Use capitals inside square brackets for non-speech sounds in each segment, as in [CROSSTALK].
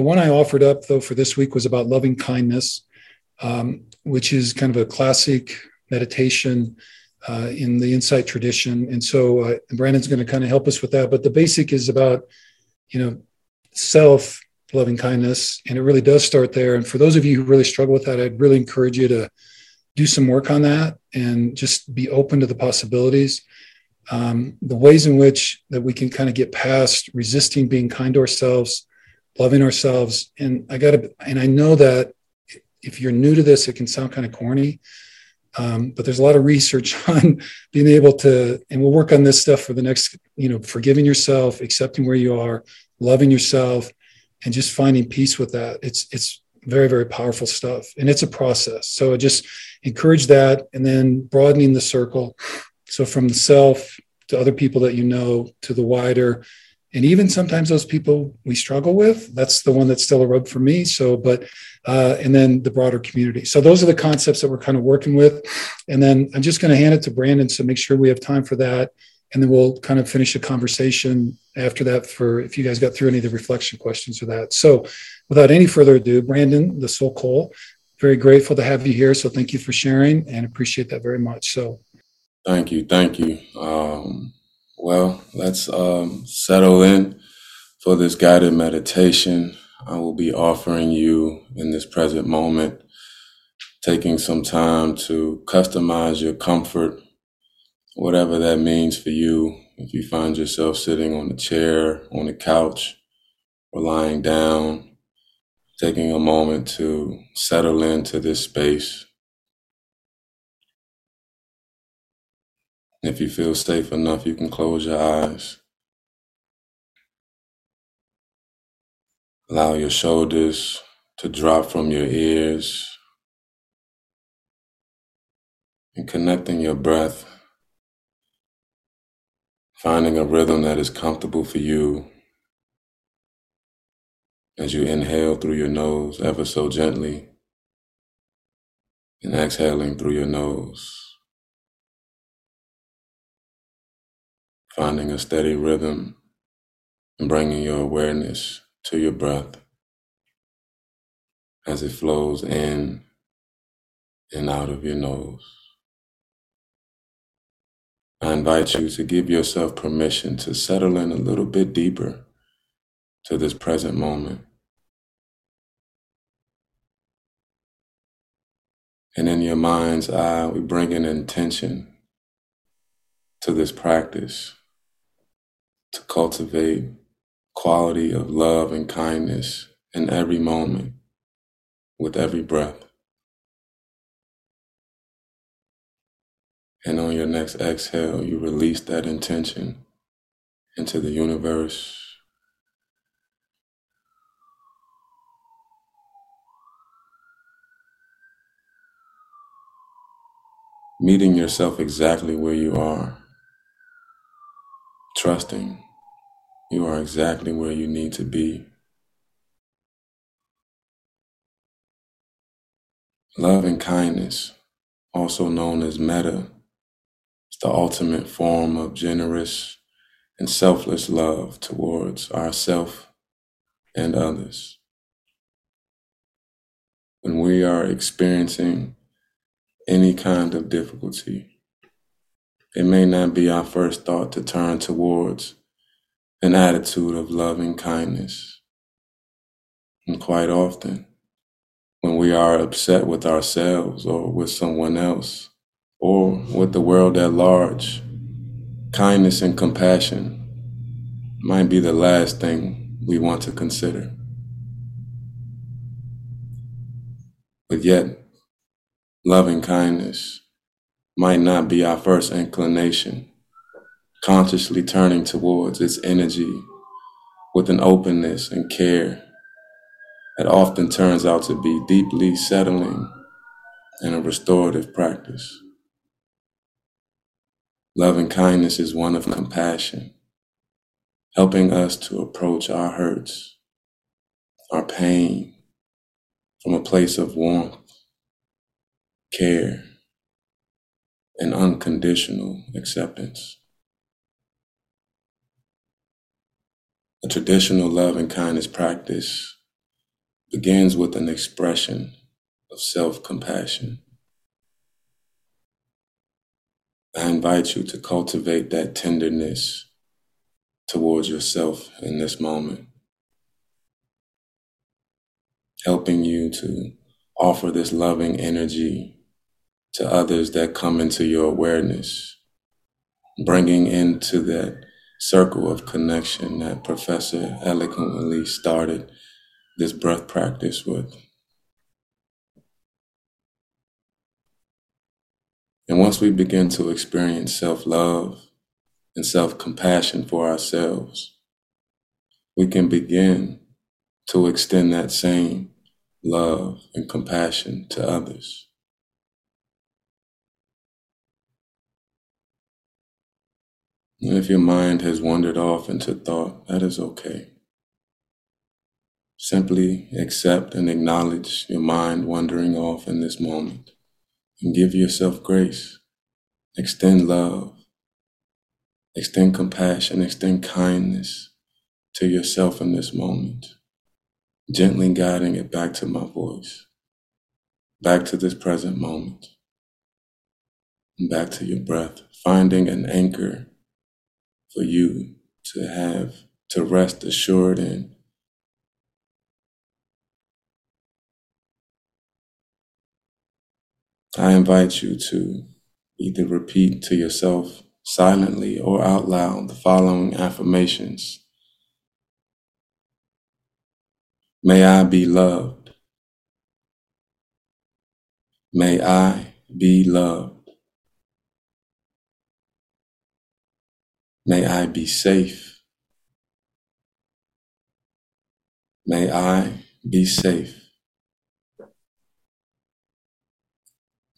The one I offered up though for this week was about loving kindness, um, which is kind of a classic meditation uh, in the insight tradition. And so uh, Brandon's going to kind of help us with that. But the basic is about, you know, self loving kindness. And it really does start there. And for those of you who really struggle with that, I'd really encourage you to do some work on that and just be open to the possibilities. Um, the ways in which that we can kind of get past resisting being kind to ourselves, loving ourselves. And I got to, and I know that if you're new to this, it can sound kind of corny, um, but there's a lot of research [LAUGHS] on being able to, and we'll work on this stuff for the next, you know, forgiving yourself, accepting where you are, loving yourself, and just finding peace with that. It's it's very very powerful stuff, and it's a process. So I just encourage that, and then broadening the circle. So from the self to other people that you know to the wider and even sometimes those people we struggle with that's the one that's still a rub for me. So but uh, and then the broader community. So those are the concepts that we're kind of working with. And then i'm just going to hand it to brandon so make sure we have time for that. And then we'll kind of finish the conversation after that for if you guys got through any of the reflection questions or that. So without any further ado brandon the soul cole very grateful to have you here. So thank you for sharing and appreciate that very much. So. Thank you. Thank you. Um well, let's um, settle in for this guided meditation. I will be offering you in this present moment, taking some time to customize your comfort, whatever that means for you. If you find yourself sitting on a chair, on a couch, or lying down, taking a moment to settle into this space If you feel safe enough, you can close your eyes. Allow your shoulders to drop from your ears and connecting your breath, finding a rhythm that is comfortable for you as you inhale through your nose ever so gently and exhaling through your nose. Finding a steady rhythm and bringing your awareness to your breath as it flows in and out of your nose. I invite you to give yourself permission to settle in a little bit deeper to this present moment. And in your mind's eye, we bring an intention to this practice to cultivate quality of love and kindness in every moment with every breath. And on your next exhale, you release that intention into the universe. Meeting yourself exactly where you are trusting you are exactly where you need to be. Love and kindness, also known as metta, is the ultimate form of generous and selfless love towards ourself and others. When we are experiencing any kind of difficulty, it may not be our first thought to turn towards an attitude of loving kindness. And quite often, when we are upset with ourselves or with someone else or with the world at large, kindness and compassion might be the last thing we want to consider. But yet, loving kindness might not be our first inclination, consciously turning towards its energy with an openness and care that often turns out to be deeply settling and a restorative practice. Loving kindness is one of compassion, helping us to approach our hurts, our pain from a place of warmth, care, and unconditional acceptance. A traditional love and kindness practice begins with an expression of self compassion. I invite you to cultivate that tenderness towards yourself in this moment, helping you to offer this loving energy to others that come into your awareness, bringing into that circle of connection that Professor eloquently started this breath practice with. And once we begin to experience self love and self compassion for ourselves, we can begin to extend that same love and compassion to others. And if your mind has wandered off into thought, that is okay. Simply accept and acknowledge your mind wandering off in this moment and give yourself grace. Extend love, extend compassion, extend kindness to yourself in this moment, gently guiding it back to my voice, back to this present moment, and back to your breath, finding an anchor for you to have to rest assured in. I invite you to either repeat to yourself silently or out loud the following affirmations. May I be loved. May I be loved. May I be safe. May I be safe.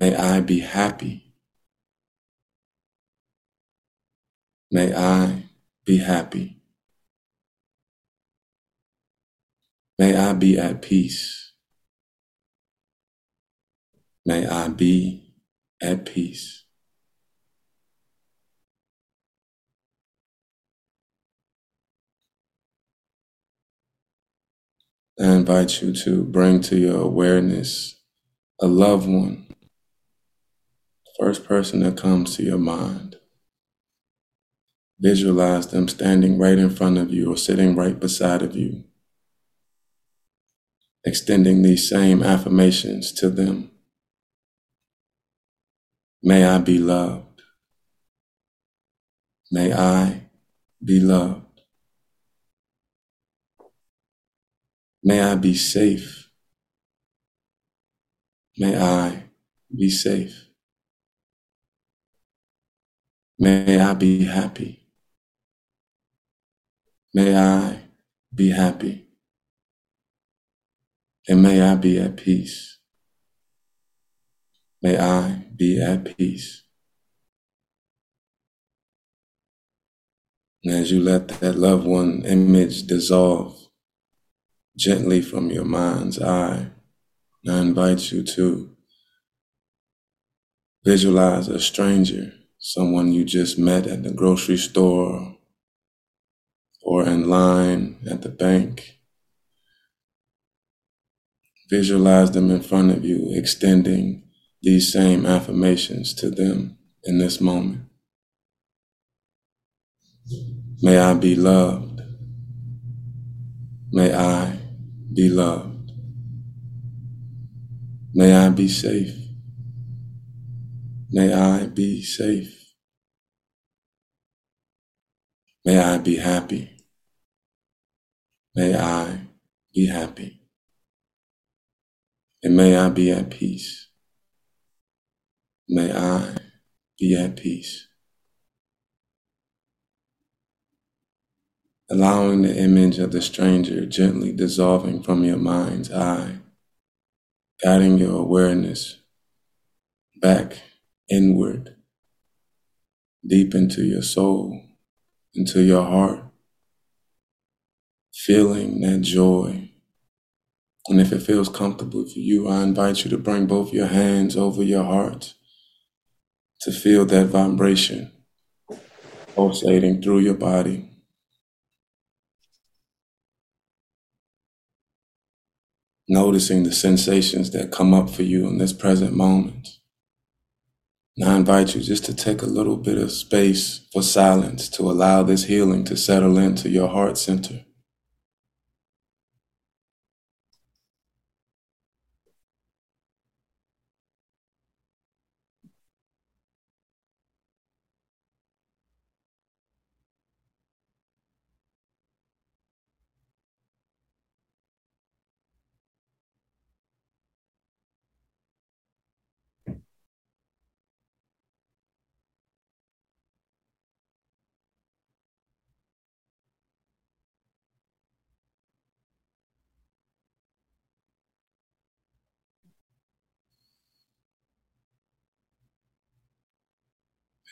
May I be happy. May I be happy. May I be at peace. May I be at peace. I invite you to bring to your awareness a loved one, first person that comes to your mind. Visualize them standing right in front of you or sitting right beside of you, extending these same affirmations to them. May I be loved. May I be loved. May I be safe. May I be safe. May I be happy. May I be happy. And may I be at peace. May I be at peace. And as you let that loved one image dissolve, gently from your mind's eye. I invite you to visualize a stranger, someone you just met at the grocery store or in line at the bank. Visualize them in front of you, extending these same affirmations to them in this moment. May I be loved. May I be loved. May I be safe. May I be safe. May I be happy. May I be happy. And may I be at peace. May I be at peace. Allowing the image of the stranger gently dissolving from your mind's eye, guiding your awareness back inward, deep into your soul, into your heart, feeling that joy. And if it feels comfortable for you, I invite you to bring both your hands over your heart to feel that vibration pulsating through your body. Noticing the sensations that come up for you in this present moment. And I invite you just to take a little bit of space for silence to allow this healing to settle into your heart center.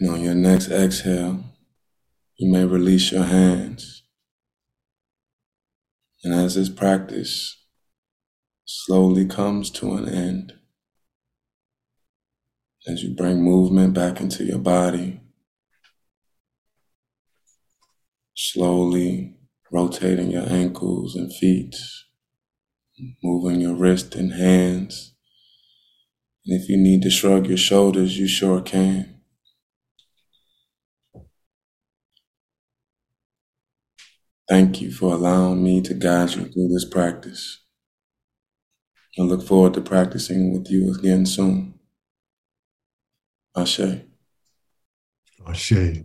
And on your next exhale, you may release your hands. And as this practice slowly comes to an end, as you bring movement back into your body, slowly rotating your ankles and feet, moving your wrist and hands. And if you need to shrug your shoulders, you sure can. Thank you for allowing me to guide you through this practice. I look forward to practicing with you again soon. Ashe. Ashe.